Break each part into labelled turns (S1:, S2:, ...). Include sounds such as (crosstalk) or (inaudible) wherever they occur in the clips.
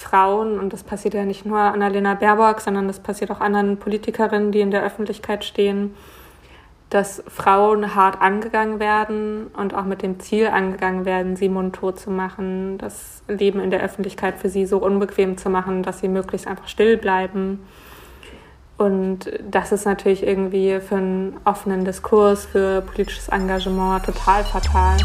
S1: Frauen, und das passiert ja nicht nur Annalena Baerbock, sondern das passiert auch anderen Politikerinnen, die in der Öffentlichkeit stehen, dass Frauen hart angegangen werden und auch mit dem Ziel angegangen werden, sie mundtot zu machen, das Leben in der Öffentlichkeit für sie so unbequem zu machen, dass sie möglichst einfach still bleiben. Und das ist natürlich irgendwie für einen offenen Diskurs, für politisches Engagement total fatal.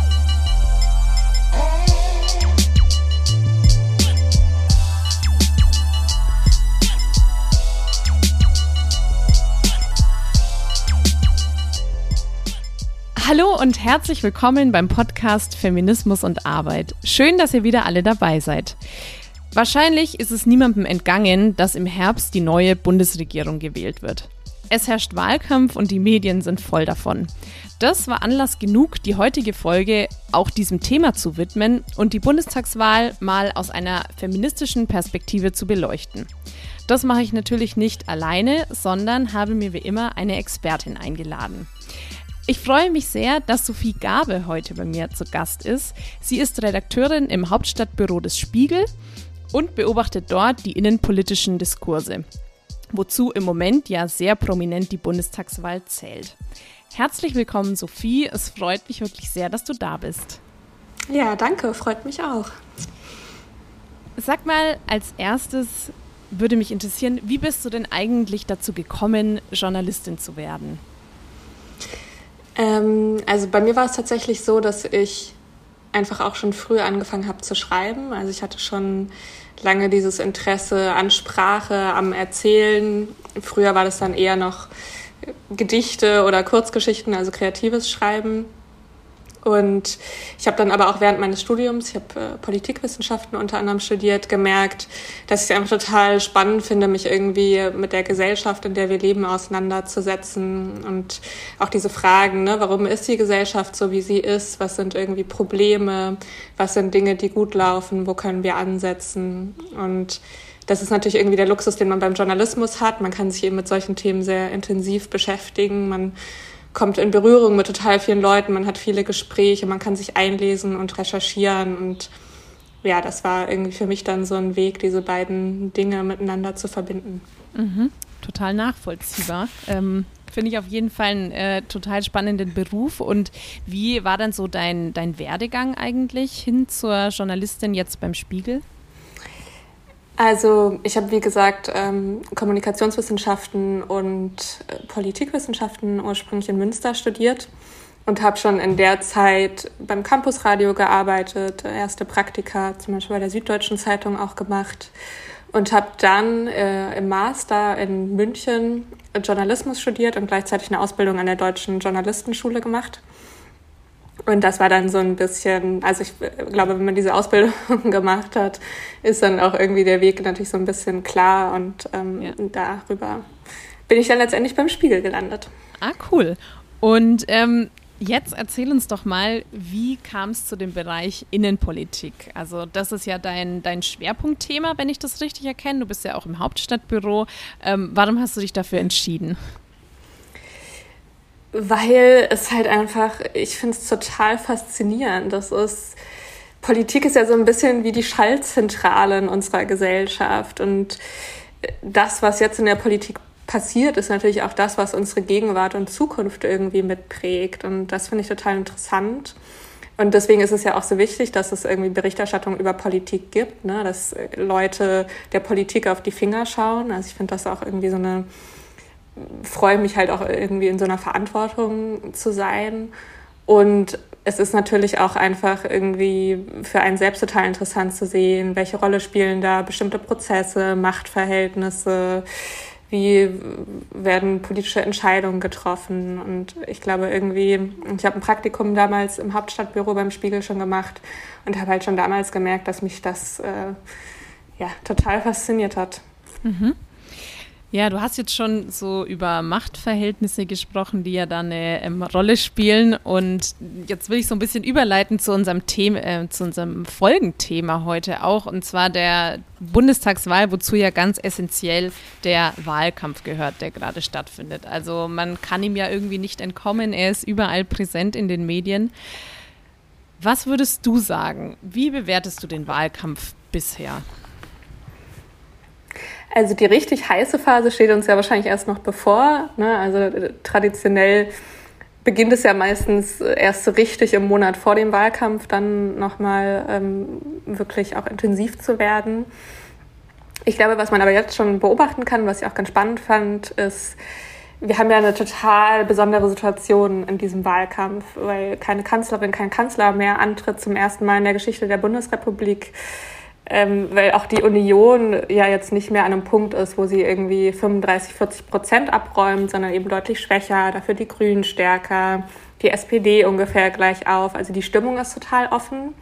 S2: Hallo und herzlich willkommen beim Podcast Feminismus und Arbeit. Schön, dass ihr wieder alle dabei seid. Wahrscheinlich ist es niemandem entgangen, dass im Herbst die neue Bundesregierung gewählt wird. Es herrscht Wahlkampf und die Medien sind voll davon. Das war Anlass genug, die heutige Folge auch diesem Thema zu widmen und die Bundestagswahl mal aus einer feministischen Perspektive zu beleuchten. Das mache ich natürlich nicht alleine, sondern habe mir wie immer eine Expertin eingeladen. Ich freue mich sehr, dass Sophie Gabe heute bei mir zu Gast ist. Sie ist Redakteurin im Hauptstadtbüro des Spiegel und beobachtet dort die innenpolitischen Diskurse, wozu im Moment ja sehr prominent die Bundestagswahl zählt. Herzlich willkommen, Sophie. Es freut mich wirklich sehr, dass du da bist.
S1: Ja, danke, freut mich auch.
S2: Sag mal, als erstes würde mich interessieren, wie bist du denn eigentlich dazu gekommen, Journalistin zu werden?
S1: Ähm, also bei mir war es tatsächlich so, dass ich einfach auch schon früh angefangen habe zu schreiben. Also ich hatte schon lange dieses Interesse an Sprache, am Erzählen. Früher war das dann eher noch Gedichte oder Kurzgeschichten, also kreatives Schreiben. Und ich habe dann aber auch während meines Studiums, ich habe äh, Politikwissenschaften unter anderem studiert, gemerkt, dass ich es einfach total spannend finde, mich irgendwie mit der Gesellschaft, in der wir leben, auseinanderzusetzen. Und auch diese Fragen, ne, warum ist die Gesellschaft so, wie sie ist? Was sind irgendwie Probleme? Was sind Dinge, die gut laufen? Wo können wir ansetzen? Und das ist natürlich irgendwie der Luxus, den man beim Journalismus hat. Man kann sich eben mit solchen Themen sehr intensiv beschäftigen. Man kommt in Berührung mit total vielen Leuten, man hat viele Gespräche, man kann sich einlesen und recherchieren und ja, das war irgendwie für mich dann so ein Weg, diese beiden Dinge miteinander zu verbinden.
S2: Mhm, total nachvollziehbar. Ähm, Finde ich auf jeden Fall einen äh, total spannenden Beruf. Und wie war dann so dein, dein Werdegang eigentlich hin zur Journalistin jetzt beim Spiegel?
S1: Also ich habe, wie gesagt, ähm, Kommunikationswissenschaften und äh, Politikwissenschaften ursprünglich in Münster studiert und habe schon in der Zeit beim Campusradio gearbeitet, erste Praktika zum Beispiel bei der Süddeutschen Zeitung auch gemacht und habe dann äh, im Master in München Journalismus studiert und gleichzeitig eine Ausbildung an der Deutschen Journalistenschule gemacht. Und das war dann so ein bisschen, also ich glaube, wenn man diese Ausbildung (laughs) gemacht hat, ist dann auch irgendwie der Weg natürlich so ein bisschen klar und ähm, ja. darüber bin ich dann letztendlich beim Spiegel gelandet.
S2: Ah, cool. Und ähm, jetzt erzähl uns doch mal, wie kam es zu dem Bereich Innenpolitik? Also das ist ja dein, dein Schwerpunktthema, wenn ich das richtig erkenne. Du bist ja auch im Hauptstadtbüro. Ähm, warum hast du dich dafür entschieden?
S1: Weil es halt einfach, ich finde es total faszinierend. Das ist, Politik ist ja so ein bisschen wie die Schaltzentrale in unserer Gesellschaft. Und das, was jetzt in der Politik passiert, ist natürlich auch das, was unsere Gegenwart und Zukunft irgendwie mitprägt. Und das finde ich total interessant. Und deswegen ist es ja auch so wichtig, dass es irgendwie Berichterstattung über Politik gibt, ne? dass Leute der Politik auf die Finger schauen. Also ich finde das auch irgendwie so eine freue mich halt auch irgendwie in so einer Verantwortung zu sein. Und es ist natürlich auch einfach irgendwie für einen selbst total interessant zu sehen, welche Rolle spielen da bestimmte Prozesse, Machtverhältnisse, wie werden politische Entscheidungen getroffen. Und ich glaube irgendwie, ich habe ein Praktikum damals im Hauptstadtbüro beim Spiegel schon gemacht und habe halt schon damals gemerkt, dass mich das äh, ja total fasziniert hat.
S2: Mhm. Ja, du hast jetzt schon so über Machtverhältnisse gesprochen, die ja da eine ähm, Rolle spielen. Und jetzt will ich so ein bisschen überleiten zu unserem Thema, äh, zu unserem Folgenthema heute auch, und zwar der Bundestagswahl, wozu ja ganz essentiell der Wahlkampf gehört, der gerade stattfindet. Also man kann ihm ja irgendwie nicht entkommen, er ist überall präsent in den Medien. Was würdest du sagen? Wie bewertest du den Wahlkampf bisher?
S1: Also die richtig heiße Phase steht uns ja wahrscheinlich erst noch bevor. Ne? Also äh, traditionell beginnt es ja meistens erst so richtig im Monat vor dem Wahlkampf dann nochmal ähm, wirklich auch intensiv zu werden. Ich glaube, was man aber jetzt schon beobachten kann, was ich auch ganz spannend fand, ist, wir haben ja eine total besondere Situation in diesem Wahlkampf, weil keine Kanzlerin, kein Kanzler mehr antritt zum ersten Mal in der Geschichte der Bundesrepublik ähm, weil auch die Union ja jetzt nicht mehr an einem Punkt ist, wo sie irgendwie 35, 40 Prozent abräumt, sondern eben deutlich schwächer, dafür die Grünen stärker, die SPD ungefähr gleich auf. Also die Stimmung ist total offen.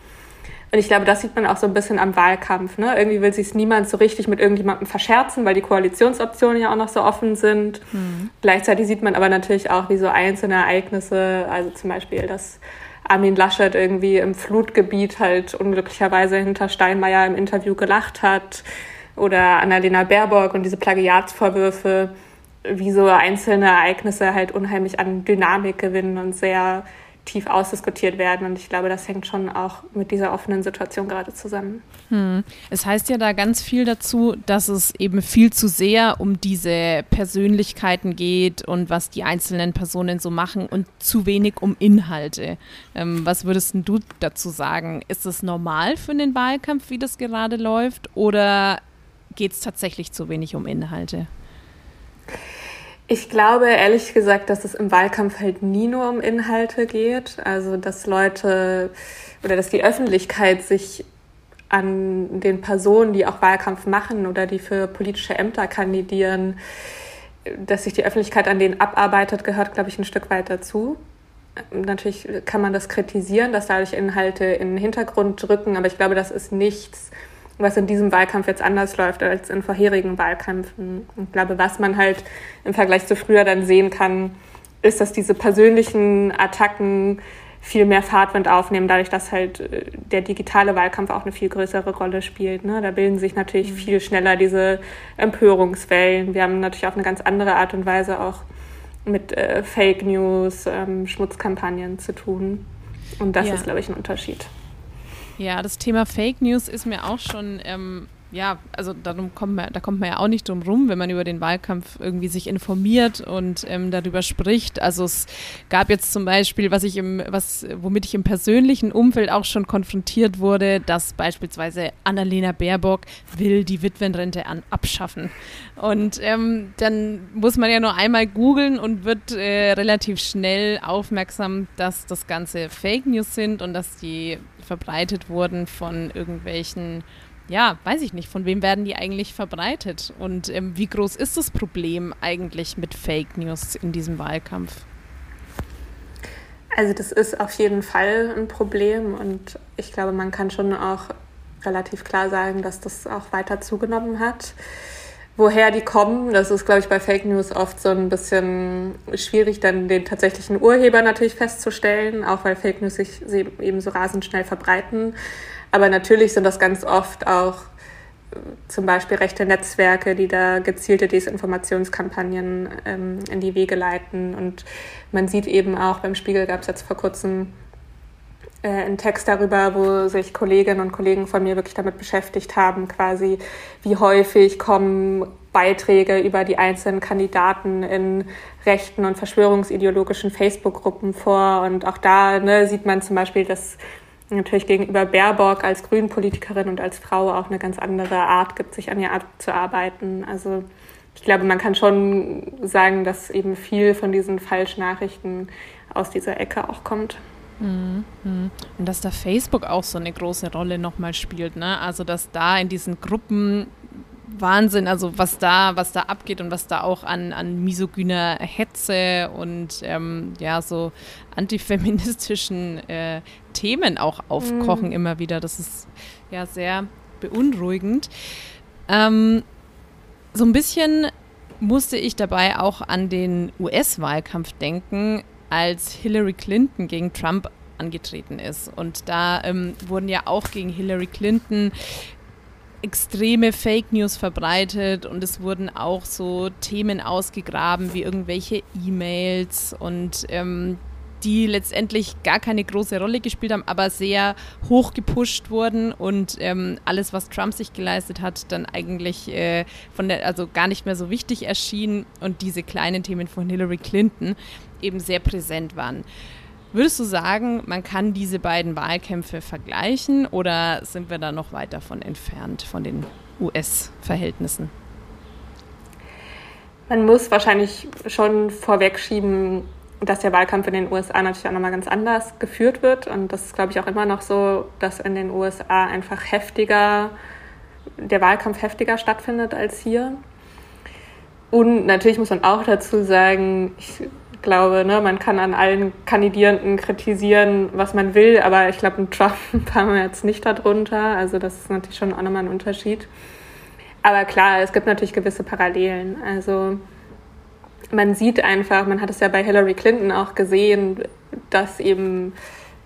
S1: Und ich glaube, das sieht man auch so ein bisschen am Wahlkampf. Ne? Irgendwie will sich niemand so richtig mit irgendjemandem verscherzen, weil die Koalitionsoptionen ja auch noch so offen sind. Mhm. Gleichzeitig sieht man aber natürlich auch, wie so einzelne Ereignisse, also zum Beispiel das Armin Laschet irgendwie im Flutgebiet halt unglücklicherweise hinter Steinmeier im Interview gelacht hat oder Annalena Baerbock und diese Plagiatsvorwürfe, wie so einzelne Ereignisse halt unheimlich an Dynamik gewinnen und sehr tief ausdiskutiert werden. Und ich glaube, das hängt schon auch mit dieser offenen Situation gerade zusammen.
S2: Hm. Es heißt ja da ganz viel dazu, dass es eben viel zu sehr um diese Persönlichkeiten geht und was die einzelnen Personen so machen und zu wenig um Inhalte. Ähm, was würdest du dazu sagen? Ist es normal für den Wahlkampf, wie das gerade läuft, oder geht es tatsächlich zu wenig um Inhalte?
S1: Ich glaube ehrlich gesagt, dass es im Wahlkampf halt nie nur um Inhalte geht. Also, dass Leute oder dass die Öffentlichkeit sich an den Personen, die auch Wahlkampf machen oder die für politische Ämter kandidieren, dass sich die Öffentlichkeit an denen abarbeitet, gehört, glaube ich, ein Stück weit dazu. Natürlich kann man das kritisieren, dass dadurch Inhalte in den Hintergrund drücken, aber ich glaube, das ist nichts, was in diesem Wahlkampf jetzt anders läuft als in vorherigen Wahlkämpfen. Und ich glaube, was man halt im Vergleich zu früher dann sehen kann, ist, dass diese persönlichen Attacken viel mehr Fahrtwind aufnehmen, dadurch, dass halt äh, der digitale Wahlkampf auch eine viel größere Rolle spielt. Ne? Da bilden sich natürlich mhm. viel schneller diese Empörungswellen. Wir haben natürlich auf eine ganz andere Art und Weise auch mit äh, Fake News, ähm, Schmutzkampagnen zu tun. Und das ja. ist, glaube ich, ein Unterschied.
S2: Ja, das Thema Fake News ist mir auch schon ähm, ja, also darum kommt man, da kommt man ja auch nicht drum rum, wenn man über den Wahlkampf irgendwie sich informiert und ähm, darüber spricht. Also es gab jetzt zum Beispiel, was ich im, was, womit ich im persönlichen Umfeld auch schon konfrontiert wurde, dass beispielsweise Annalena Baerbock will die Witwenrente an, abschaffen. Und ähm, dann muss man ja nur einmal googeln und wird äh, relativ schnell aufmerksam, dass das Ganze Fake News sind und dass die verbreitet wurden von irgendwelchen ja, weiß ich nicht, von wem werden die eigentlich verbreitet und ähm, wie groß ist das Problem eigentlich mit Fake News in diesem Wahlkampf?
S1: Also das ist auf jeden Fall ein Problem und ich glaube, man kann schon auch relativ klar sagen, dass das auch weiter zugenommen hat. Woher die kommen, das ist, glaube ich, bei Fake News oft so ein bisschen schwierig, dann den tatsächlichen Urheber natürlich festzustellen, auch weil Fake News sich eben so rasend schnell verbreiten. Aber natürlich sind das ganz oft auch äh, zum Beispiel rechte Netzwerke, die da gezielte Desinformationskampagnen ähm, in die Wege leiten. Und man sieht eben auch, beim Spiegel gab es jetzt vor kurzem äh, einen Text darüber, wo sich Kolleginnen und Kollegen von mir wirklich damit beschäftigt haben, quasi wie häufig kommen Beiträge über die einzelnen Kandidaten in rechten und verschwörungsideologischen Facebook-Gruppen vor. Und auch da ne, sieht man zum Beispiel, dass natürlich gegenüber Baerbock als Grünpolitikerin und als Frau auch eine ganz andere Art gibt, sich an ihr abzuarbeiten. Also ich glaube, man kann schon sagen, dass eben viel von diesen Falschnachrichten aus dieser Ecke auch kommt.
S2: Mhm. Und dass da Facebook auch so eine große Rolle nochmal spielt, ne? Also dass da in diesen Gruppen Wahnsinn, also was da, was da abgeht und was da auch an, an misogyner Hetze und ähm, ja, so antifeministischen äh, Themen auch aufkochen mhm. immer wieder. Das ist ja sehr beunruhigend. Ähm, so ein bisschen musste ich dabei auch an den US-Wahlkampf denken, als Hillary Clinton gegen Trump angetreten ist. Und da ähm, wurden ja auch gegen Hillary Clinton extreme Fake News verbreitet und es wurden auch so Themen ausgegraben wie irgendwelche E-Mails und ähm, die letztendlich gar keine große Rolle gespielt haben, aber sehr hoch gepusht wurden und ähm, alles, was Trump sich geleistet hat, dann eigentlich äh, von der, also gar nicht mehr so wichtig erschien und diese kleinen Themen von Hillary Clinton eben sehr präsent waren. Würdest du sagen, man kann diese beiden Wahlkämpfe vergleichen oder sind wir da noch weit davon entfernt, von den US-Verhältnissen?
S1: Man muss wahrscheinlich schon vorwegschieben, dass der Wahlkampf in den USA natürlich auch nochmal ganz anders geführt wird. Und das ist, glaube ich, auch immer noch so, dass in den USA einfach heftiger, der Wahlkampf heftiger stattfindet als hier. Und natürlich muss man auch dazu sagen, ich glaube, ne, man kann an allen Kandidierenden kritisieren, was man will, aber ich glaube, ein Trump (laughs) wir jetzt nicht darunter. Also das ist natürlich schon auch nochmal ein Unterschied. Aber klar, es gibt natürlich gewisse Parallelen. Also man sieht einfach, man hat es ja bei Hillary Clinton auch gesehen, dass eben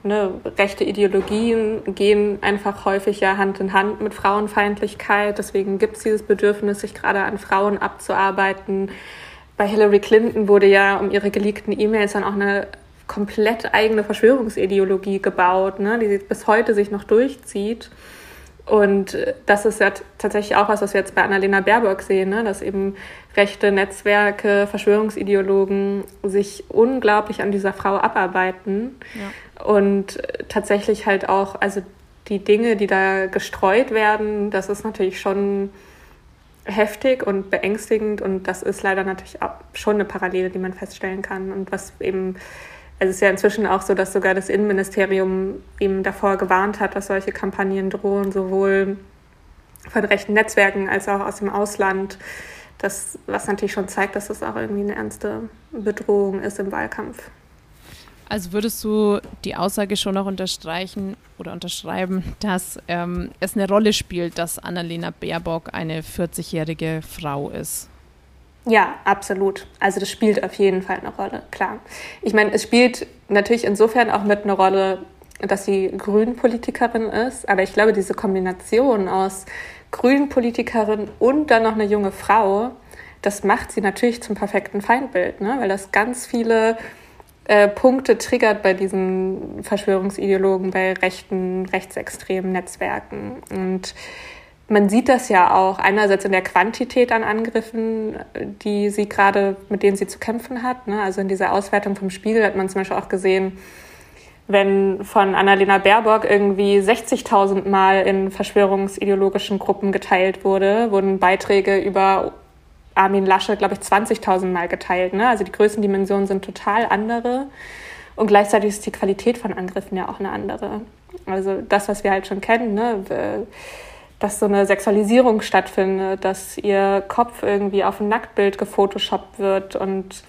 S1: ne, rechte Ideologien gehen einfach häufig ja Hand in Hand mit Frauenfeindlichkeit. Deswegen gibt es dieses Bedürfnis, sich gerade an Frauen abzuarbeiten. Bei Hillary Clinton wurde ja um ihre geleakten E-Mails dann auch eine komplett eigene Verschwörungsideologie gebaut, ne, die bis heute sich noch durchzieht. Und das ist ja tatsächlich auch was, was wir jetzt bei Annalena Baerbock sehen, ne? dass eben rechte Netzwerke, Verschwörungsideologen sich unglaublich an dieser Frau abarbeiten. Ja. Und tatsächlich halt auch, also die Dinge, die da gestreut werden, das ist natürlich schon heftig und beängstigend und das ist leider natürlich auch schon eine Parallele, die man feststellen kann und was eben also es ist ja inzwischen auch so, dass sogar das Innenministerium ihm davor gewarnt hat, dass solche Kampagnen drohen, sowohl von rechten Netzwerken als auch aus dem Ausland. Das, was natürlich schon zeigt, dass das auch irgendwie eine ernste Bedrohung ist im Wahlkampf.
S2: Also würdest du die Aussage schon noch unterstreichen oder unterschreiben, dass ähm, es eine Rolle spielt, dass Annalena Baerbock eine 40-jährige Frau ist?
S1: Ja, absolut. Also das spielt auf jeden Fall eine Rolle, klar. Ich meine, es spielt natürlich insofern auch mit eine Rolle, dass sie Grünpolitikerin ist, aber ich glaube, diese Kombination aus Grünpolitikerin und dann noch eine junge Frau, das macht sie natürlich zum perfekten Feindbild, ne? weil das ganz viele äh, Punkte triggert bei diesen Verschwörungsideologen, bei rechten, rechtsextremen Netzwerken. Und man sieht das ja auch einerseits in der Quantität an Angriffen, die sie gerade, mit denen sie zu kämpfen hat. Ne? Also in dieser Auswertung vom Spiegel hat man zum Beispiel auch gesehen, wenn von Annalena Baerbock irgendwie 60.000 Mal in verschwörungsideologischen Gruppen geteilt wurde, wurden Beiträge über Armin Lasche, glaube ich, 20.000 Mal geteilt. Ne? Also die Größendimensionen sind total andere. Und gleichzeitig ist die Qualität von Angriffen ja auch eine andere. Also das, was wir halt schon kennen, ne? dass so eine Sexualisierung stattfindet, dass ihr Kopf irgendwie auf ein Nacktbild gefotoshoppt wird und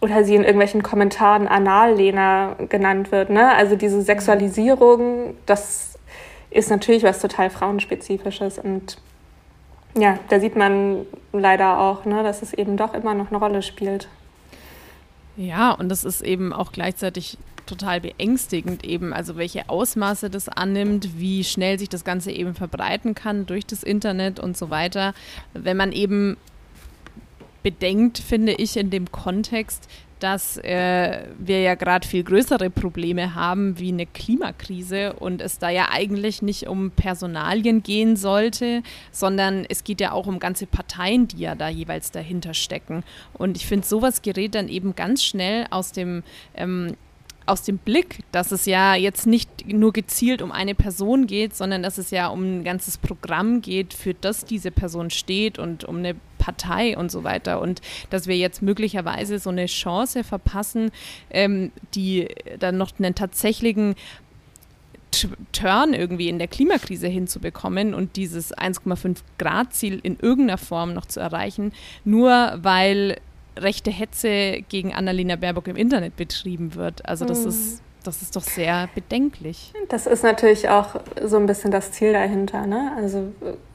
S1: oder sie in irgendwelchen Kommentaren Anallehner genannt wird. Ne? Also diese Sexualisierung, das ist natürlich was total Frauenspezifisches und ja, da sieht man leider auch, ne, dass es eben doch immer noch eine Rolle spielt.
S2: Ja, und das ist eben auch gleichzeitig total beängstigend eben, also welche Ausmaße das annimmt, wie schnell sich das Ganze eben verbreiten kann durch das Internet und so weiter. Wenn man eben bedenkt, finde ich, in dem Kontext, dass äh, wir ja gerade viel größere Probleme haben wie eine Klimakrise und es da ja eigentlich nicht um Personalien gehen sollte, sondern es geht ja auch um ganze Parteien, die ja da jeweils dahinter stecken. Und ich finde, sowas gerät dann eben ganz schnell aus dem ähm, aus dem Blick, dass es ja jetzt nicht nur gezielt um eine Person geht, sondern dass es ja um ein ganzes Programm geht, für das diese Person steht und um eine Partei und so weiter. Und dass wir jetzt möglicherweise so eine Chance verpassen, ähm, die dann noch einen tatsächlichen Turn irgendwie in der Klimakrise hinzubekommen und dieses 1,5 Grad Ziel in irgendeiner Form noch zu erreichen, nur weil rechte Hetze gegen Annalena Baerbock im Internet betrieben wird. Also das mhm. ist das ist doch sehr bedenklich.
S1: Das ist natürlich auch so ein bisschen das Ziel dahinter. Ne? Also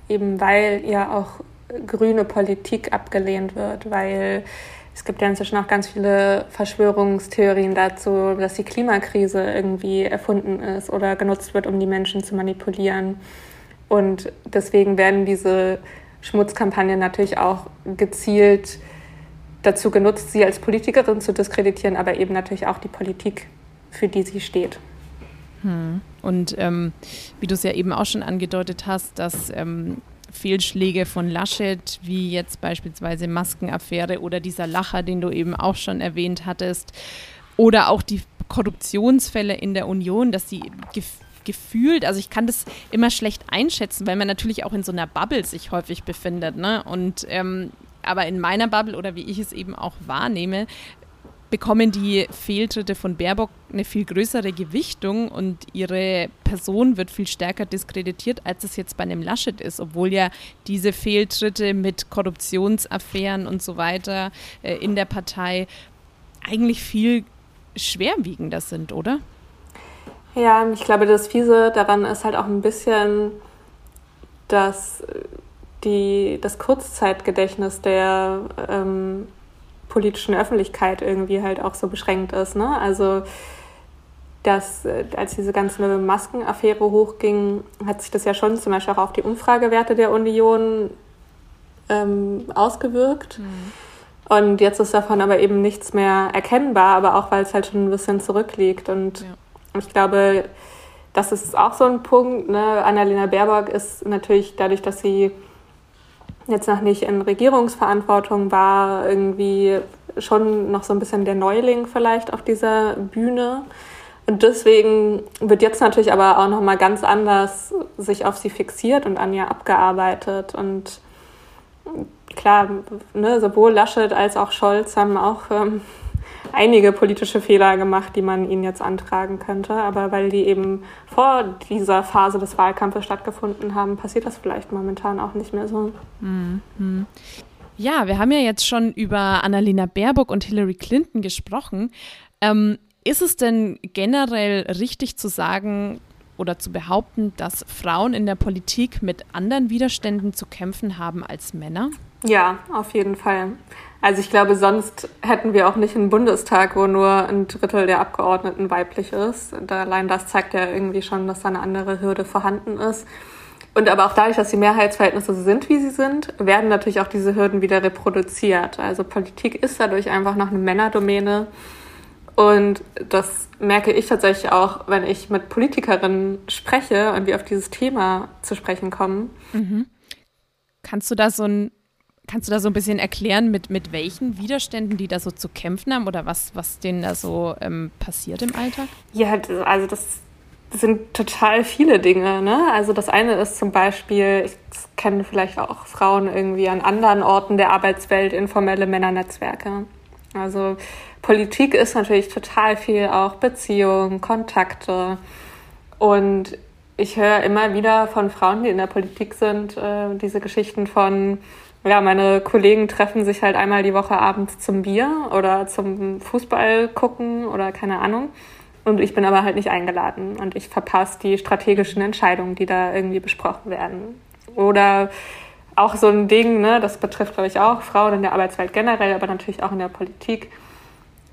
S1: eben weil ja auch grüne Politik abgelehnt wird, weil es gibt ja inzwischen auch ganz viele Verschwörungstheorien dazu, dass die Klimakrise irgendwie erfunden ist oder genutzt wird, um die Menschen zu manipulieren. Und deswegen werden diese Schmutzkampagnen natürlich auch gezielt dazu genutzt, sie als Politikerin zu diskreditieren, aber eben natürlich auch die Politik für die sie steht.
S2: Hm. Und ähm, wie du es ja eben auch schon angedeutet hast, dass ähm, Fehlschläge von Laschet, wie jetzt beispielsweise Maskenaffäre oder dieser Lacher, den du eben auch schon erwähnt hattest, oder auch die Korruptionsfälle in der Union, dass sie gef gefühlt, also ich kann das immer schlecht einschätzen, weil man natürlich auch in so einer Bubble sich häufig befindet, ne? Und ähm, aber in meiner Bubble oder wie ich es eben auch wahrnehme, bekommen die Fehltritte von Baerbock eine viel größere Gewichtung und ihre Person wird viel stärker diskreditiert, als es jetzt bei einem Laschet ist, obwohl ja diese Fehltritte mit Korruptionsaffären und so weiter äh, in der Partei eigentlich viel schwerwiegender sind, oder?
S1: Ja, ich glaube, das Fiese daran ist halt auch ein bisschen, dass die, das Kurzzeitgedächtnis der ähm, politischen Öffentlichkeit irgendwie halt auch so beschränkt ist. Ne? Also dass, äh, als diese ganze Maskenaffäre hochging, hat sich das ja schon zum Beispiel auch auf die Umfragewerte der Union ähm, ausgewirkt. Mhm. Und jetzt ist davon aber eben nichts mehr erkennbar, aber auch weil es halt schon ein bisschen zurückliegt. Und ja. ich glaube, das ist auch so ein Punkt. Ne? Annalena Baerbock ist natürlich dadurch, dass sie jetzt noch nicht in Regierungsverantwortung war, irgendwie schon noch so ein bisschen der Neuling vielleicht auf dieser Bühne. Und deswegen wird jetzt natürlich aber auch noch mal ganz anders sich auf sie fixiert und an ihr abgearbeitet. Und klar, ne, sowohl Laschet als auch Scholz haben auch ähm, einige politische Fehler gemacht, die man ihnen jetzt antragen könnte. Aber weil die eben vor dieser Phase des Wahlkampfes stattgefunden haben, passiert das vielleicht momentan auch nicht mehr so. Mhm.
S2: Ja, wir haben ja jetzt schon über Annalena Baerbock und Hillary Clinton gesprochen. Ähm, ist es denn generell richtig zu sagen oder zu behaupten, dass Frauen in der Politik mit anderen Widerständen zu kämpfen haben als Männer?
S1: Ja, auf jeden Fall. Also ich glaube, sonst hätten wir auch nicht einen Bundestag, wo nur ein Drittel der Abgeordneten weiblich ist. Da allein das zeigt ja irgendwie schon, dass da eine andere Hürde vorhanden ist. Und aber auch dadurch, dass die Mehrheitsverhältnisse so sind, wie sie sind, werden natürlich auch diese Hürden wieder reproduziert. Also Politik ist dadurch einfach noch eine Männerdomäne. Und das merke ich tatsächlich auch, wenn ich mit Politikerinnen spreche und wir auf dieses Thema zu sprechen kommen. Mhm.
S2: Kannst du da so ein Kannst du da so ein bisschen erklären, mit, mit welchen Widerständen die da so zu kämpfen haben oder was, was denen da so ähm, passiert im Alltag?
S1: Ja, also das sind total viele Dinge. Ne? Also das eine ist zum Beispiel, ich kenne vielleicht auch Frauen irgendwie an anderen Orten der Arbeitswelt, informelle Männernetzwerke. Also Politik ist natürlich total viel auch Beziehungen, Kontakte. Und ich höre immer wieder von Frauen, die in der Politik sind, äh, diese Geschichten von ja, meine Kollegen treffen sich halt einmal die Woche abends zum Bier oder zum Fußball gucken oder keine Ahnung. Und ich bin aber halt nicht eingeladen und ich verpasse die strategischen Entscheidungen, die da irgendwie besprochen werden. Oder auch so ein Ding, ne, das betrifft, glaube ich, auch Frauen in der Arbeitswelt generell, aber natürlich auch in der Politik,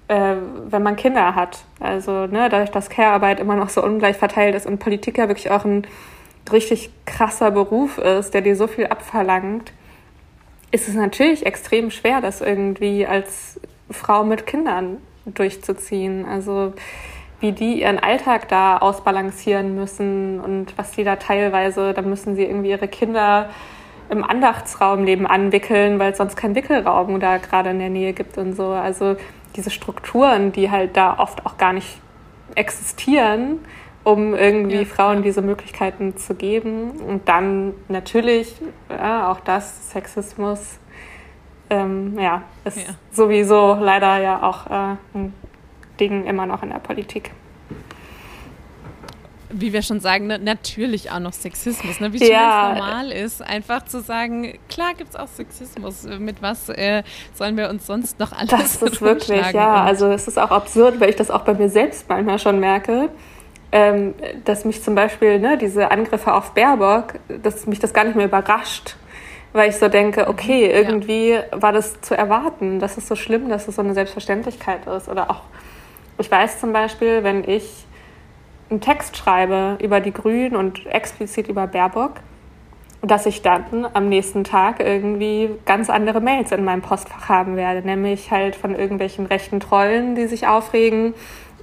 S1: äh, wenn man Kinder hat. Also ne, dadurch, dass Care-Arbeit immer noch so ungleich verteilt ist und Politik ja wirklich auch ein richtig krasser Beruf ist, der dir so viel abverlangt, ist es natürlich extrem schwer, das irgendwie als Frau mit Kindern durchzuziehen. Also wie die ihren Alltag da ausbalancieren müssen und was die da teilweise, da müssen sie irgendwie ihre Kinder im Andachtsraum nebenan wickeln, weil es sonst keinen Wickelraum da gerade in der Nähe gibt und so. Also diese Strukturen, die halt da oft auch gar nicht existieren, um irgendwie ja. Frauen diese Möglichkeiten zu geben. Und dann natürlich ja, auch das, Sexismus, ähm, ja, ist sowieso leider ja auch äh, ein Ding immer noch in der Politik.
S2: Wie wir schon sagen, ne, natürlich auch noch Sexismus, ne? wie es ja. normal ist, einfach zu sagen, klar gibt es auch Sexismus. Mit was äh, sollen wir uns sonst noch alles
S1: Das ist wirklich, ja. Also es ist auch absurd, weil ich das auch bei mir selbst manchmal schon merke ähm, dass mich zum Beispiel ne, diese Angriffe auf Baerbock, dass mich das gar nicht mehr überrascht, weil ich so denke, okay, irgendwie ja. war das zu erwarten, das ist so schlimm, dass es so eine Selbstverständlichkeit ist. Oder auch, ich weiß zum Beispiel, wenn ich einen Text schreibe über die Grünen und explizit über Baerbock, dass ich dann am nächsten Tag irgendwie ganz andere Mails in meinem Postfach haben werde, nämlich halt von irgendwelchen rechten Trollen, die sich aufregen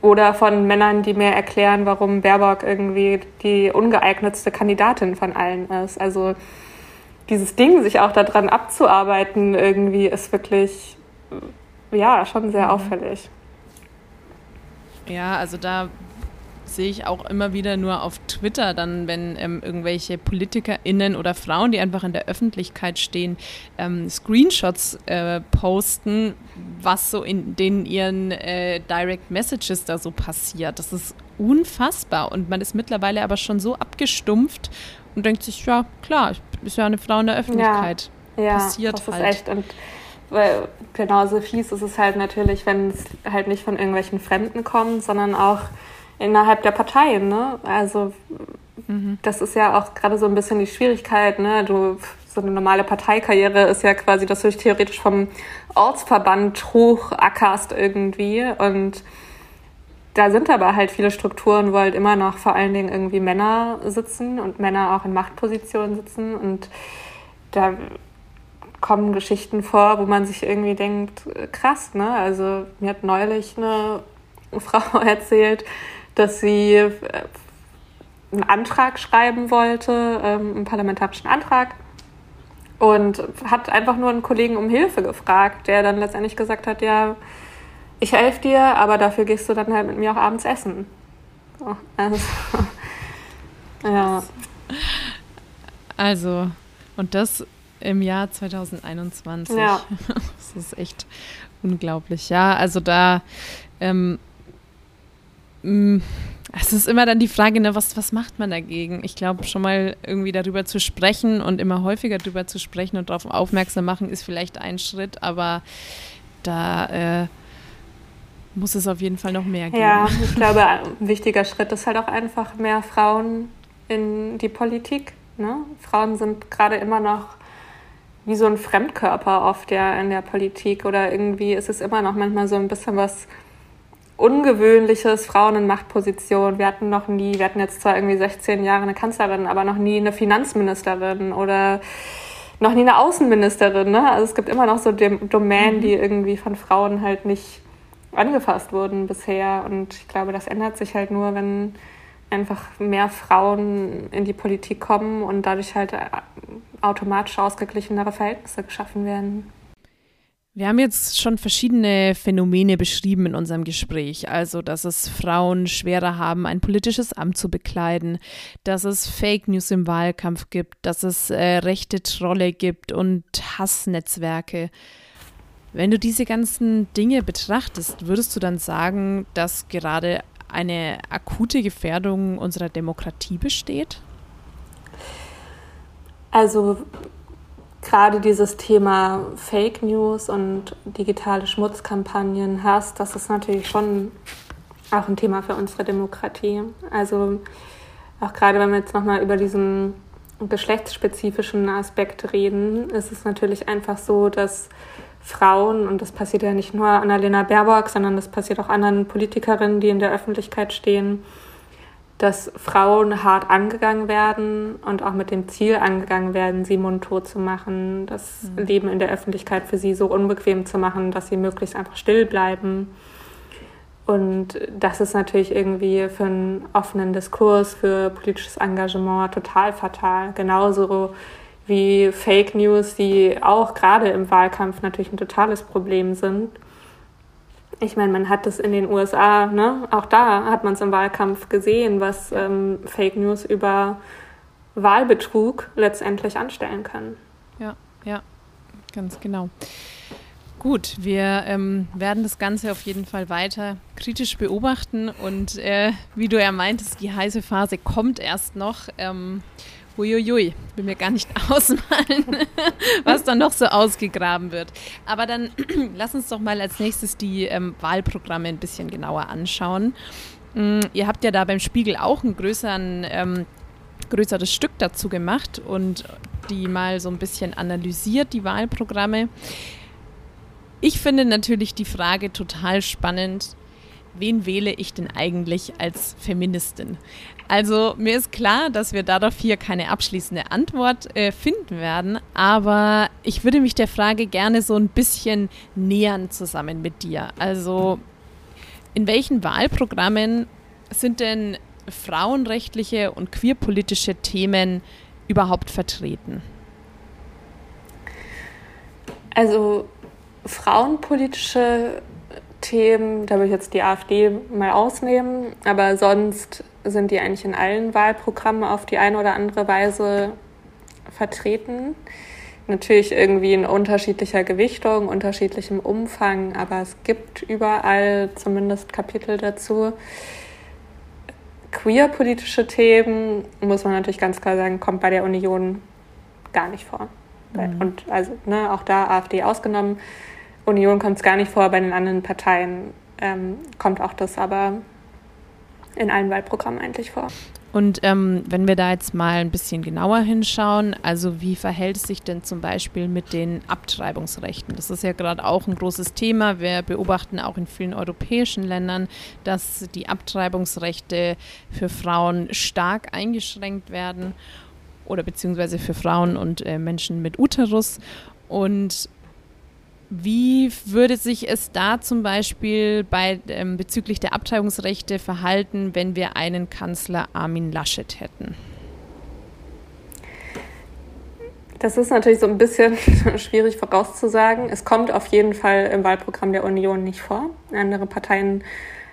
S1: oder von Männern, die mir erklären, warum Baerbock irgendwie die ungeeignetste Kandidatin von allen ist. Also dieses Ding, sich auch daran abzuarbeiten, irgendwie ist wirklich, ja, schon sehr mhm. auffällig.
S2: Ja, also da sehe ich auch immer wieder nur auf Twitter dann, wenn ähm, irgendwelche PolitikerInnen oder Frauen, die einfach in der Öffentlichkeit stehen, ähm, Screenshots äh, posten, was so in den ihren äh, Direct Messages da so passiert. Das ist unfassbar und man ist mittlerweile aber schon so abgestumpft und denkt sich, ja klar, ist ja eine Frau in der Öffentlichkeit.
S1: Ja, ja Passiert das halt. ist echt und weil genauso fies ist es halt natürlich, wenn es halt nicht von irgendwelchen Fremden kommt, sondern auch innerhalb der Parteien. Ne? Also mhm. das ist ja auch gerade so ein bisschen die Schwierigkeit. Ne? Du, so eine normale Parteikarriere ist ja quasi, dass du dich theoretisch vom Ortsverband hochackerst irgendwie. Und da sind aber halt viele Strukturen, wo halt immer noch vor allen Dingen irgendwie Männer sitzen und Männer auch in Machtpositionen sitzen. Und da kommen Geschichten vor, wo man sich irgendwie denkt, krass, ne? Also mir hat neulich eine (laughs) Frau erzählt, dass sie äh, einen Antrag schreiben wollte, ähm, einen parlamentarischen Antrag. Und hat einfach nur einen Kollegen um Hilfe gefragt, der dann letztendlich gesagt hat, ja, ich helfe dir, aber dafür gehst du dann halt mit mir auch abends essen. So, also, (laughs)
S2: ja. Also, und das im Jahr 2021. Ja. (laughs) Das ist echt unglaublich. Ja, also da ähm, es ist immer dann die Frage, ne, was, was macht man dagegen? Ich glaube, schon mal irgendwie darüber zu sprechen und immer häufiger darüber zu sprechen und darauf aufmerksam machen, ist vielleicht ein Schritt, aber da äh, muss es auf jeden Fall noch mehr geben.
S1: Ja, ich glaube, (laughs) ein wichtiger Schritt ist halt auch einfach mehr Frauen in die Politik. Ne? Frauen sind gerade immer noch wie so ein Fremdkörper oft ja in der Politik oder irgendwie ist es immer noch manchmal so ein bisschen was Ungewöhnliches, Frauen in Machtpositionen. Wir hatten noch nie, wir hatten jetzt zwar irgendwie 16 Jahre eine Kanzlerin, aber noch nie eine Finanzministerin oder noch nie eine Außenministerin. Ne? Also es gibt immer noch so Domänen, mhm. die irgendwie von Frauen halt nicht angefasst wurden bisher. Und ich glaube, das ändert sich halt nur, wenn einfach mehr Frauen in die Politik kommen und dadurch halt automatisch ausgeglichenere Verhältnisse geschaffen werden.
S2: Wir haben jetzt schon verschiedene Phänomene beschrieben in unserem Gespräch. Also, dass es Frauen schwerer haben, ein politisches Amt zu bekleiden, dass es Fake News im Wahlkampf gibt, dass es äh, rechte Trolle gibt und Hassnetzwerke. Wenn du diese ganzen Dinge betrachtest, würdest du dann sagen, dass gerade eine akute Gefährdung unserer Demokratie besteht?
S1: Also gerade dieses Thema Fake News und digitale Schmutzkampagnen hast, das ist natürlich schon auch ein Thema für unsere Demokratie. Also auch gerade wenn wir jetzt nochmal über diesen geschlechtsspezifischen Aspekt reden, ist es natürlich einfach so, dass Frauen, und das passiert ja nicht nur Annalena Baerbock, sondern das passiert auch anderen Politikerinnen, die in der Öffentlichkeit stehen, dass Frauen hart angegangen werden und auch mit dem Ziel angegangen werden, sie mundtot zu machen, das mhm. Leben in der Öffentlichkeit für sie so unbequem zu machen, dass sie möglichst einfach still bleiben. Und das ist natürlich irgendwie für einen offenen Diskurs, für politisches Engagement total fatal. Genauso wie Fake News, die auch gerade im Wahlkampf natürlich ein totales Problem sind ich meine, man hat das in den USA, ne? auch da hat man es im Wahlkampf gesehen, was ähm, Fake News über Wahlbetrug letztendlich anstellen können.
S2: Ja, ja, ganz genau. Gut, wir ähm, werden das Ganze auf jeden Fall weiter kritisch beobachten und äh, wie du ja meintest, die heiße Phase kommt erst noch. Ähm, Uiuiui, will mir gar nicht (laughs) ausmalen, was da noch so ausgegraben wird. Aber dann (clears throat) lass uns doch mal als nächstes die ähm, Wahlprogramme ein bisschen genauer anschauen. Ähm, ihr habt ja da beim Spiegel auch ein größeren, ähm, größeres Stück dazu gemacht und die mal so ein bisschen analysiert, die Wahlprogramme. Ich finde natürlich die Frage total spannend, wen wähle ich denn eigentlich als Feministin? Also mir ist klar, dass wir darauf hier keine abschließende Antwort äh, finden werden, aber ich würde mich der Frage gerne so ein bisschen nähern zusammen mit dir. Also In welchen Wahlprogrammen sind denn frauenrechtliche und queerpolitische Themen überhaupt vertreten?
S1: Also frauenpolitische Themen, da würde ich jetzt die AfD mal ausnehmen, aber sonst sind die eigentlich in allen Wahlprogrammen auf die eine oder andere Weise vertreten. Natürlich irgendwie in unterschiedlicher Gewichtung, unterschiedlichem Umfang, aber es gibt überall zumindest Kapitel dazu. Queer-politische Themen, muss man natürlich ganz klar sagen, kommt bei der Union gar nicht vor. Mhm. Und also ne, auch da AfD ausgenommen. Union kommt es gar nicht vor, bei den anderen Parteien ähm, kommt auch das aber in allen Wahlprogrammen eigentlich vor.
S2: Und ähm, wenn wir da jetzt mal ein bisschen genauer hinschauen, also wie verhält es sich denn zum Beispiel mit den Abtreibungsrechten? Das ist ja gerade auch ein großes Thema. Wir beobachten auch in vielen europäischen Ländern, dass die Abtreibungsrechte für Frauen stark eingeschränkt werden oder beziehungsweise für Frauen und äh, Menschen mit Uterus. Und wie würde sich es da zum Beispiel bei, ähm, bezüglich der Abtreibungsrechte verhalten, wenn wir einen Kanzler Armin Laschet hätten?
S1: Das ist natürlich so ein bisschen (laughs) schwierig vorauszusagen. Es kommt auf jeden Fall im Wahlprogramm der Union nicht vor. Andere Parteien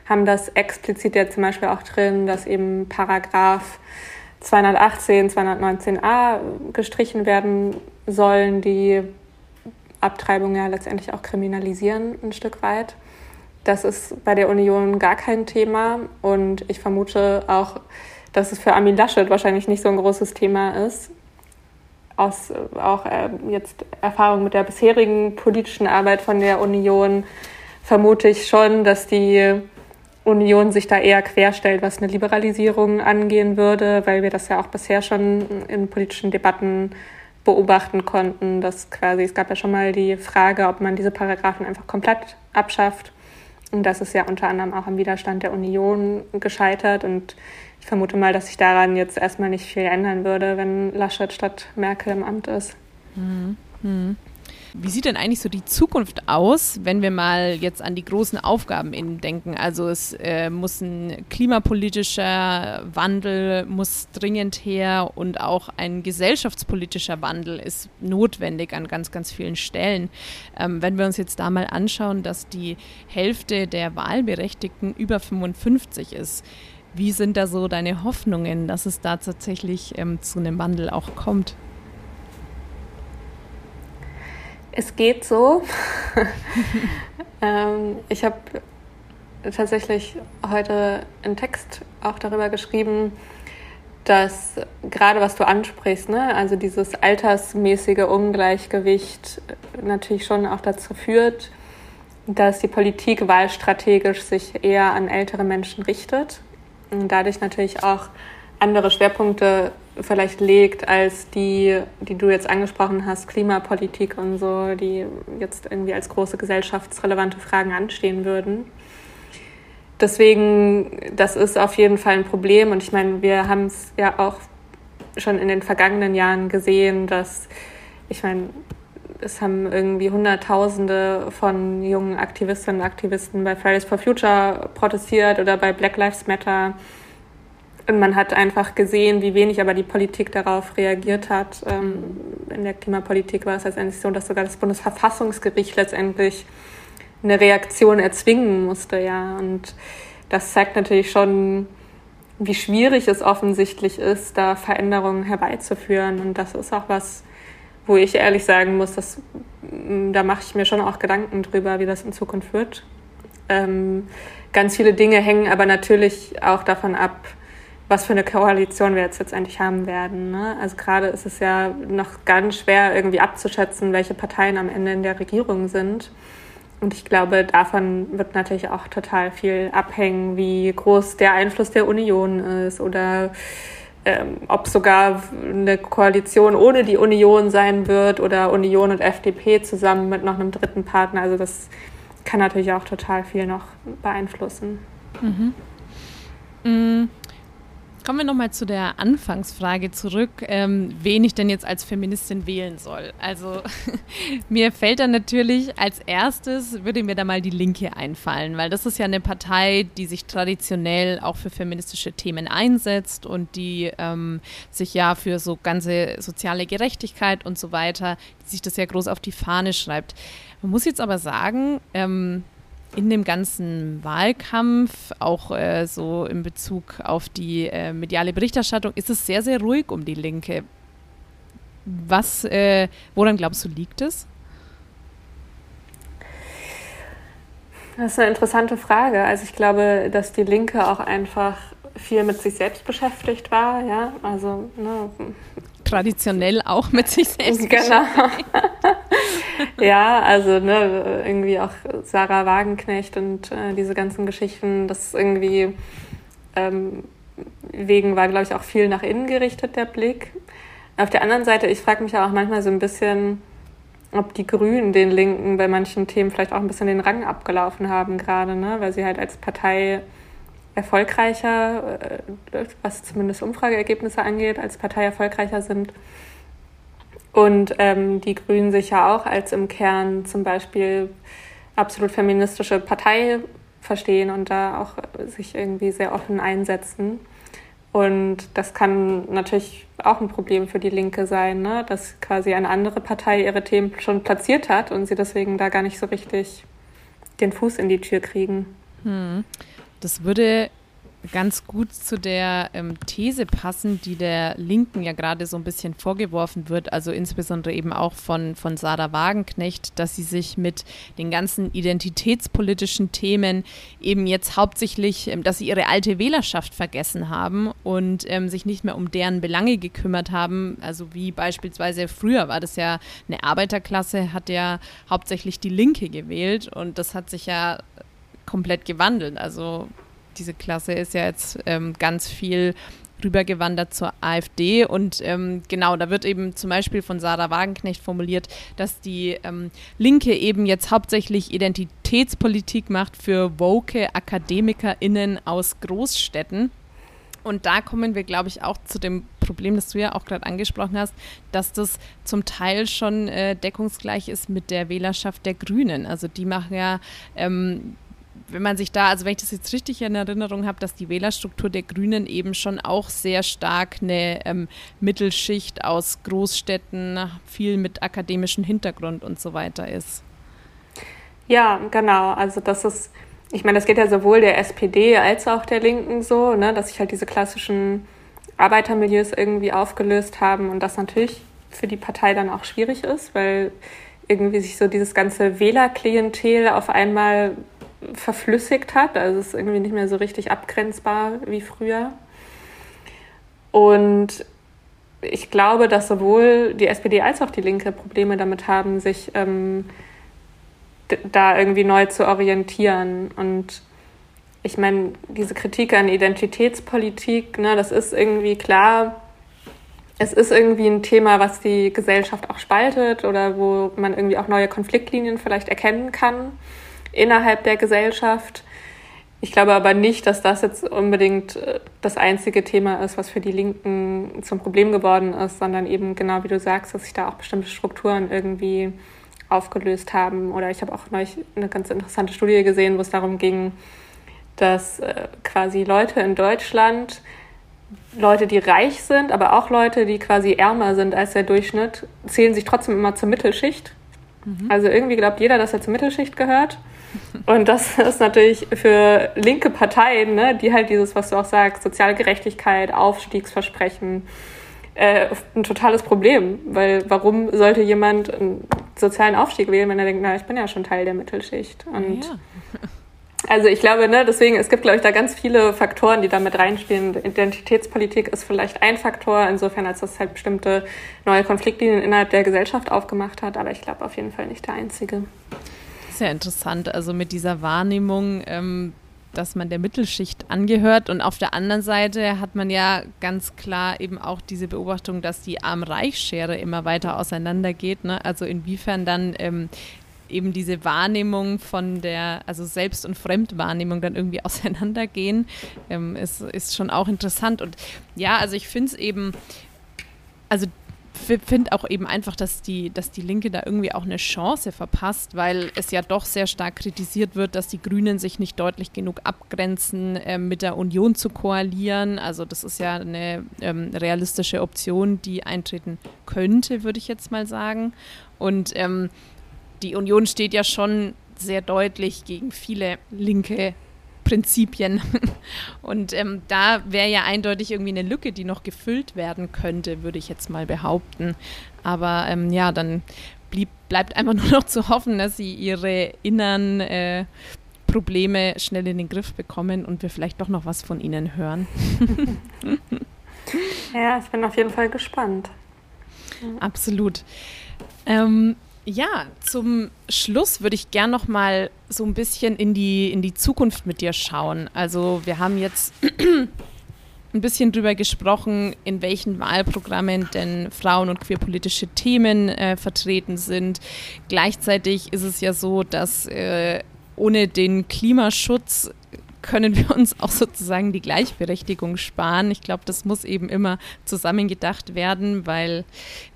S1: haben das explizit ja zum Beispiel auch drin, dass eben Paragraph 218, 219a gestrichen werden sollen, die Abtreibung ja letztendlich auch kriminalisieren ein Stück weit. Das ist bei der Union gar kein Thema und ich vermute auch, dass es für Armin Laschet wahrscheinlich nicht so ein großes Thema ist. Aus auch äh, jetzt Erfahrung mit der bisherigen politischen Arbeit von der Union vermute ich schon, dass die Union sich da eher querstellt, was eine Liberalisierung angehen würde, weil wir das ja auch bisher schon in politischen Debatten beobachten konnten, dass quasi, es gab ja schon mal die Frage, ob man diese Paragraphen einfach komplett abschafft. Und das ist ja unter anderem auch am Widerstand der Union gescheitert. Und ich vermute mal, dass sich daran jetzt erstmal nicht viel ändern würde, wenn Laschet statt Merkel im Amt ist. Mhm.
S2: Mhm. Wie sieht denn eigentlich so die Zukunft aus, wenn wir mal jetzt an die großen Aufgaben innen denken? Also es äh, muss ein klimapolitischer Wandel muss dringend her und auch ein gesellschaftspolitischer Wandel ist notwendig an ganz, ganz vielen Stellen. Ähm, wenn wir uns jetzt da mal anschauen, dass die Hälfte der Wahlberechtigten über 55 ist, wie sind da so deine Hoffnungen, dass es da tatsächlich ähm, zu einem Wandel auch kommt?
S1: Es geht so. (laughs) ähm, ich habe tatsächlich heute einen Text auch darüber geschrieben, dass gerade was du ansprichst, ne, also dieses altersmäßige Ungleichgewicht natürlich schon auch dazu führt, dass die Politik wahlstrategisch sich eher an ältere Menschen richtet und dadurch natürlich auch andere Schwerpunkte vielleicht legt als die, die du jetzt angesprochen hast, Klimapolitik und so, die jetzt irgendwie als große gesellschaftsrelevante Fragen anstehen würden. Deswegen, das ist auf jeden Fall ein Problem und ich meine, wir haben es ja auch schon in den vergangenen Jahren gesehen, dass, ich meine, es haben irgendwie Hunderttausende von jungen Aktivistinnen und Aktivisten bei Fridays for Future protestiert oder bei Black Lives Matter man hat einfach gesehen, wie wenig aber die Politik darauf reagiert hat. Ähm, in der Klimapolitik war es letztendlich so, dass sogar das Bundesverfassungsgericht letztendlich eine Reaktion erzwingen musste, ja. Und das zeigt natürlich schon, wie schwierig es offensichtlich ist, da Veränderungen herbeizuführen. Und das ist auch was, wo ich ehrlich sagen muss, dass, mm, da mache ich mir schon auch Gedanken drüber, wie das in Zukunft wird. Ähm, ganz viele Dinge hängen aber natürlich auch davon ab, was für eine Koalition wir jetzt letztendlich haben werden. Ne? Also gerade ist es ja noch ganz schwer irgendwie abzuschätzen, welche Parteien am Ende in der Regierung sind. Und ich glaube, davon wird natürlich auch total viel abhängen, wie groß der Einfluss der Union ist oder ähm, ob sogar eine Koalition ohne die Union sein wird oder Union und FDP zusammen mit noch einem dritten Partner. Also das kann natürlich auch total viel noch beeinflussen. Mhm.
S2: Mhm Kommen wir nochmal zu der Anfangsfrage zurück, ähm, wen ich denn jetzt als Feministin wählen soll. Also (laughs) mir fällt dann natürlich als erstes, würde mir da mal die Linke einfallen, weil das ist ja eine Partei, die sich traditionell auch für feministische Themen einsetzt und die ähm, sich ja für so ganze soziale Gerechtigkeit und so weiter, die sich das ja groß auf die Fahne schreibt. Man muss jetzt aber sagen, ähm, in dem ganzen Wahlkampf, auch äh, so in Bezug auf die äh, mediale Berichterstattung, ist es sehr, sehr ruhig um die Linke. Was, äh, woran glaubst du, liegt es?
S1: Das ist eine interessante Frage. Also ich glaube, dass die Linke auch einfach viel mit sich selbst beschäftigt war, ja. Also ne,
S2: traditionell auch mit sich selbst (laughs) Genau.
S1: ja, also ne, irgendwie auch Sarah Wagenknecht und äh, diese ganzen Geschichten, das irgendwie ähm, wegen war, glaube ich, auch viel nach innen gerichtet, der Blick. Auf der anderen Seite, ich frage mich auch manchmal so ein bisschen, ob die Grünen den Linken bei manchen Themen vielleicht auch ein bisschen den Rang abgelaufen haben gerade, ne? weil sie halt als Partei erfolgreicher, äh, was zumindest Umfrageergebnisse angeht, als Partei erfolgreicher sind. Und ähm, die Grünen sich ja auch als im Kern zum Beispiel absolut feministische Partei verstehen und da auch sich irgendwie sehr offen einsetzen. Und das kann natürlich auch ein Problem für die Linke sein, ne? dass quasi eine andere Partei ihre Themen schon platziert hat und sie deswegen da gar nicht so richtig den Fuß in die Tür kriegen.
S2: Hm. Das würde ganz gut zu der ähm, These passen, die der Linken ja gerade so ein bisschen vorgeworfen wird, also insbesondere eben auch von, von Sarah Wagenknecht, dass sie sich mit den ganzen identitätspolitischen Themen eben jetzt hauptsächlich, ähm, dass sie ihre alte Wählerschaft vergessen haben und ähm, sich nicht mehr um deren Belange gekümmert haben. Also wie beispielsweise früher war das ja eine Arbeiterklasse, hat ja hauptsächlich die Linke gewählt und das hat sich ja komplett gewandelt. Also diese Klasse ist ja jetzt ähm, ganz viel rübergewandert zur AfD. Und ähm, genau, da wird eben zum Beispiel von Sarah Wagenknecht formuliert, dass die ähm, Linke eben jetzt hauptsächlich Identitätspolitik macht für woke AkademikerInnen aus Großstädten. Und da kommen wir, glaube ich, auch zu dem Problem, das du ja auch gerade angesprochen hast, dass das zum Teil schon äh, deckungsgleich ist mit der Wählerschaft der Grünen. Also die machen ja ähm, wenn man sich da, also wenn ich das jetzt richtig in Erinnerung habe, dass die Wählerstruktur der Grünen eben schon auch sehr stark eine ähm, Mittelschicht aus Großstädten, viel mit akademischem Hintergrund und so weiter ist.
S1: Ja, genau. Also das ist, ich meine, das geht ja sowohl der SPD als auch der Linken so, ne, dass sich halt diese klassischen Arbeitermilieus irgendwie aufgelöst haben und das natürlich für die Partei dann auch schwierig ist, weil irgendwie sich so dieses ganze Wählerklientel auf einmal verflüssigt hat. Also es ist irgendwie nicht mehr so richtig abgrenzbar wie früher. Und ich glaube, dass sowohl die SPD als auch die Linke Probleme damit haben, sich ähm, da irgendwie neu zu orientieren. Und ich meine, diese Kritik an Identitätspolitik, ne, das ist irgendwie klar, es ist irgendwie ein Thema, was die Gesellschaft auch spaltet oder wo man irgendwie auch neue Konfliktlinien vielleicht erkennen kann innerhalb der Gesellschaft. Ich glaube aber nicht, dass das jetzt unbedingt äh, das einzige Thema ist, was für die Linken zum Problem geworden ist, sondern eben genau wie du sagst, dass sich da auch bestimmte Strukturen irgendwie aufgelöst haben. Oder ich habe auch neulich eine ganz interessante Studie gesehen, wo es darum ging, dass äh, quasi Leute in Deutschland, Leute, die reich sind, aber auch Leute, die quasi ärmer sind als der Durchschnitt, zählen sich trotzdem immer zur Mittelschicht. Mhm. Also irgendwie glaubt jeder, dass er zur Mittelschicht gehört. Und das ist natürlich für linke Parteien, ne, die halt dieses, was du auch sagst, soziale Gerechtigkeit, Aufstiegsversprechen, äh, ein totales Problem. Weil warum sollte jemand einen sozialen Aufstieg wählen, wenn er denkt, na, ich bin ja schon Teil der Mittelschicht? Und ja. Also ich glaube, ne, deswegen, es gibt, glaube ich, da ganz viele Faktoren, die da mit reinspielen. Identitätspolitik ist vielleicht ein Faktor, insofern, als das halt bestimmte neue Konfliktlinien innerhalb der Gesellschaft aufgemacht hat, aber ich glaube auf jeden Fall nicht der einzige
S2: ja interessant, also mit dieser Wahrnehmung, ähm, dass man der Mittelschicht angehört. Und auf der anderen Seite hat man ja ganz klar eben auch diese Beobachtung, dass die Arm-Reich-Schere immer weiter auseinandergeht. Ne? Also inwiefern dann ähm, eben diese Wahrnehmung von der, also Selbst- und Fremdwahrnehmung dann irgendwie (laughs) auseinandergehen, ähm, ist, ist schon auch interessant. Und ja, also ich finde es eben, also finde auch eben einfach, dass die, dass die Linke da irgendwie auch eine Chance verpasst, weil es ja doch sehr stark kritisiert wird, dass die Grünen sich nicht deutlich genug abgrenzen, äh, mit der Union zu koalieren. Also das ist ja eine ähm, realistische Option, die eintreten könnte, würde ich jetzt mal sagen. Und ähm, die Union steht ja schon sehr deutlich gegen viele linke Prinzipien. (laughs) Und ähm, da wäre ja eindeutig irgendwie eine Lücke, die noch gefüllt werden könnte, würde ich jetzt mal behaupten. Aber ähm, ja, dann blieb, bleibt einfach (laughs) nur noch zu hoffen, dass sie ihre inneren äh, Probleme schnell in den Griff bekommen und wir vielleicht doch noch was von ihnen hören. (laughs)
S1: ja, ich bin auf jeden Fall gespannt.
S2: Absolut. Ähm, ja, zum Schluss würde ich gern noch mal so ein bisschen in die, in die Zukunft mit dir schauen. Also wir haben jetzt (clears throat) ein bisschen drüber gesprochen, in welchen Wahlprogrammen denn Frauen- und queerpolitische Themen äh, vertreten sind. Gleichzeitig ist es ja so, dass äh, ohne den Klimaschutz können wir uns auch sozusagen die Gleichberechtigung sparen. Ich glaube, das muss eben immer zusammengedacht werden, weil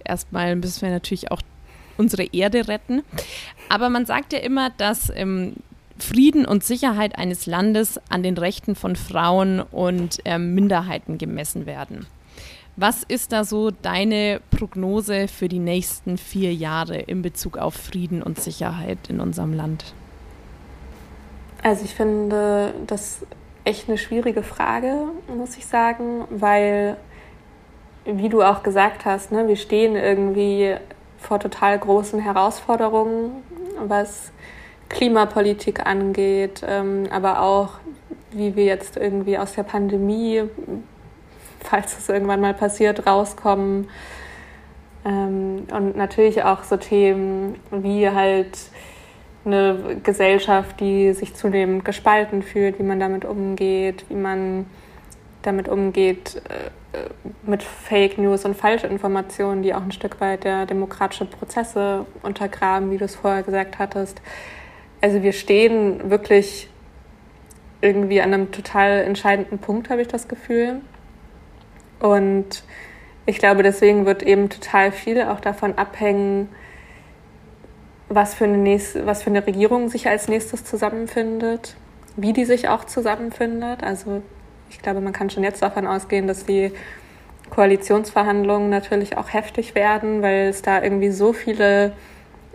S2: erstmal müssen wir natürlich auch unsere Erde retten. Aber man sagt ja immer, dass ähm, Frieden und Sicherheit eines Landes an den Rechten von Frauen und ähm, Minderheiten gemessen werden. Was ist da so deine Prognose für die nächsten vier Jahre in Bezug auf Frieden und Sicherheit in unserem Land?
S1: Also ich finde das echt eine schwierige Frage, muss ich sagen, weil, wie du auch gesagt hast, ne, wir stehen irgendwie vor total großen Herausforderungen, was Klimapolitik angeht, ähm, aber auch, wie wir jetzt irgendwie aus der Pandemie, falls es irgendwann mal passiert, rauskommen. Ähm, und natürlich auch so Themen wie halt eine Gesellschaft, die sich zunehmend gespalten fühlt, wie man damit umgeht, wie man damit umgeht, äh, mit Fake News und Falschinformationen, die auch ein Stück weit der demokratische Prozesse untergraben, wie du es vorher gesagt hattest. Also wir stehen wirklich irgendwie an einem total entscheidenden Punkt, habe ich das Gefühl. Und ich glaube, deswegen wird eben total viel auch davon abhängen, was für eine, nächste, was für eine Regierung sich als nächstes zusammenfindet, wie die sich auch zusammenfindet. Also ich glaube, man kann schon jetzt davon ausgehen, dass die Koalitionsverhandlungen natürlich auch heftig werden, weil es da irgendwie so viele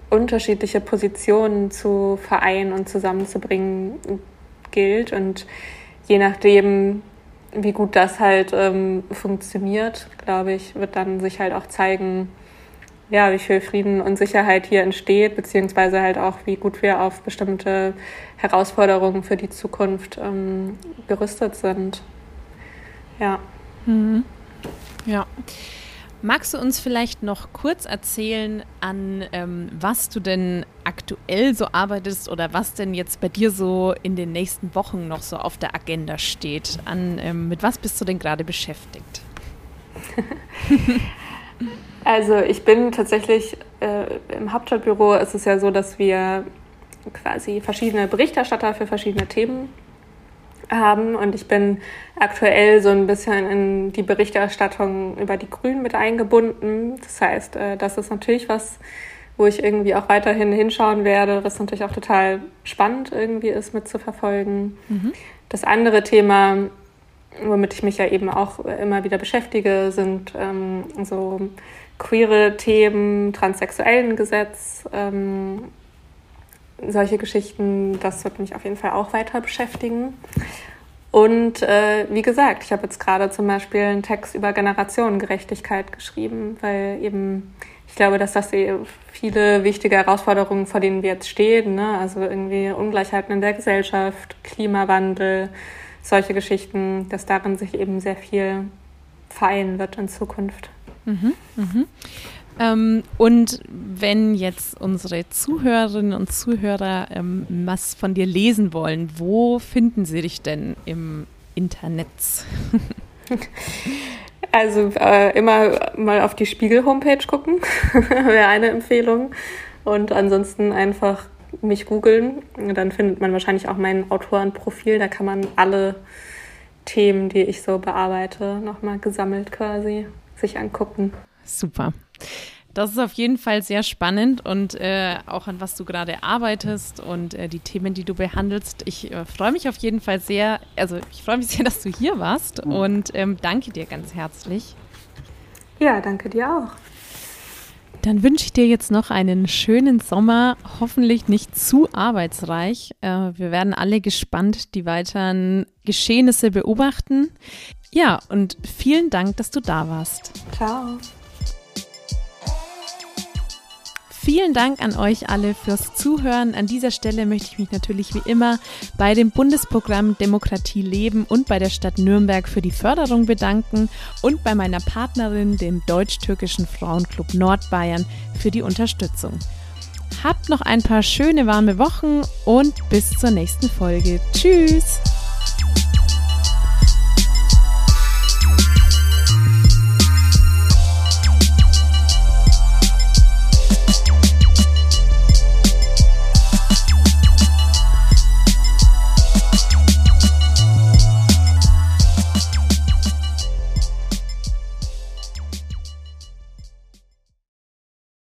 S1: unterschiedliche Positionen zu vereinen und zusammenzubringen gilt. Und je nachdem, wie gut das halt ähm, funktioniert, glaube ich, wird dann sich halt auch zeigen, ja, wie viel Frieden und Sicherheit hier entsteht, beziehungsweise halt auch, wie gut wir auf bestimmte Herausforderungen für die Zukunft ähm, gerüstet sind. Ja.
S2: Mhm. Ja. Magst du uns vielleicht noch kurz erzählen, an ähm, was du denn aktuell so arbeitest oder was denn jetzt bei dir so in den nächsten Wochen noch so auf der Agenda steht? An, ähm, mit was bist du denn gerade beschäftigt? (laughs)
S1: Also ich bin tatsächlich äh, im Hauptstadtbüro ist es ja so, dass wir quasi verschiedene Berichterstatter für verschiedene Themen haben und ich bin aktuell so ein bisschen in die Berichterstattung über die Grünen mit eingebunden. Das heißt, äh, das ist natürlich was, wo ich irgendwie auch weiterhin hinschauen werde, was natürlich auch total spannend irgendwie ist mitzuverfolgen. Mhm. Das andere Thema, womit ich mich ja eben auch immer wieder beschäftige, sind ähm, so queere Themen, transsexuellen Gesetz, ähm, solche Geschichten, das wird mich auf jeden Fall auch weiter beschäftigen. Und äh, wie gesagt, ich habe jetzt gerade zum Beispiel einen Text über Generationengerechtigkeit geschrieben, weil eben ich glaube, dass das viele wichtige Herausforderungen, vor denen wir jetzt stehen, ne? also irgendwie Ungleichheiten in der Gesellschaft, Klimawandel, solche Geschichten, dass darin sich eben sehr viel vereinen wird in Zukunft. Mhm,
S2: mhm. Ähm, und wenn jetzt unsere Zuhörerinnen und Zuhörer ähm, was von dir lesen wollen, wo finden sie dich denn im Internet? (laughs)
S1: Also äh, immer mal auf die Spiegel-Homepage gucken, (laughs) wäre eine Empfehlung. Und ansonsten einfach mich googeln. Dann findet man wahrscheinlich auch mein Autorenprofil. Da kann man alle Themen, die ich so bearbeite, nochmal gesammelt quasi sich angucken.
S2: Super. Das ist auf jeden Fall sehr spannend und äh, auch an was du gerade arbeitest und äh, die Themen, die du behandelst. Ich äh, freue mich auf jeden Fall sehr, also ich freue mich sehr, dass du hier warst und ähm, danke dir ganz herzlich.
S1: Ja, danke dir auch.
S2: Dann wünsche ich dir jetzt noch einen schönen Sommer, hoffentlich nicht zu arbeitsreich. Äh, wir werden alle gespannt die weiteren Geschehnisse beobachten. Ja, und vielen Dank, dass du da warst.
S1: Ciao.
S2: Vielen Dank an euch alle fürs Zuhören. An dieser Stelle möchte ich mich natürlich wie immer bei dem Bundesprogramm Demokratie leben und bei der Stadt Nürnberg für die Förderung bedanken und bei meiner Partnerin, dem Deutsch-Türkischen Frauenclub Nordbayern, für die Unterstützung. Habt noch ein paar schöne warme Wochen und bis zur nächsten Folge. Tschüss!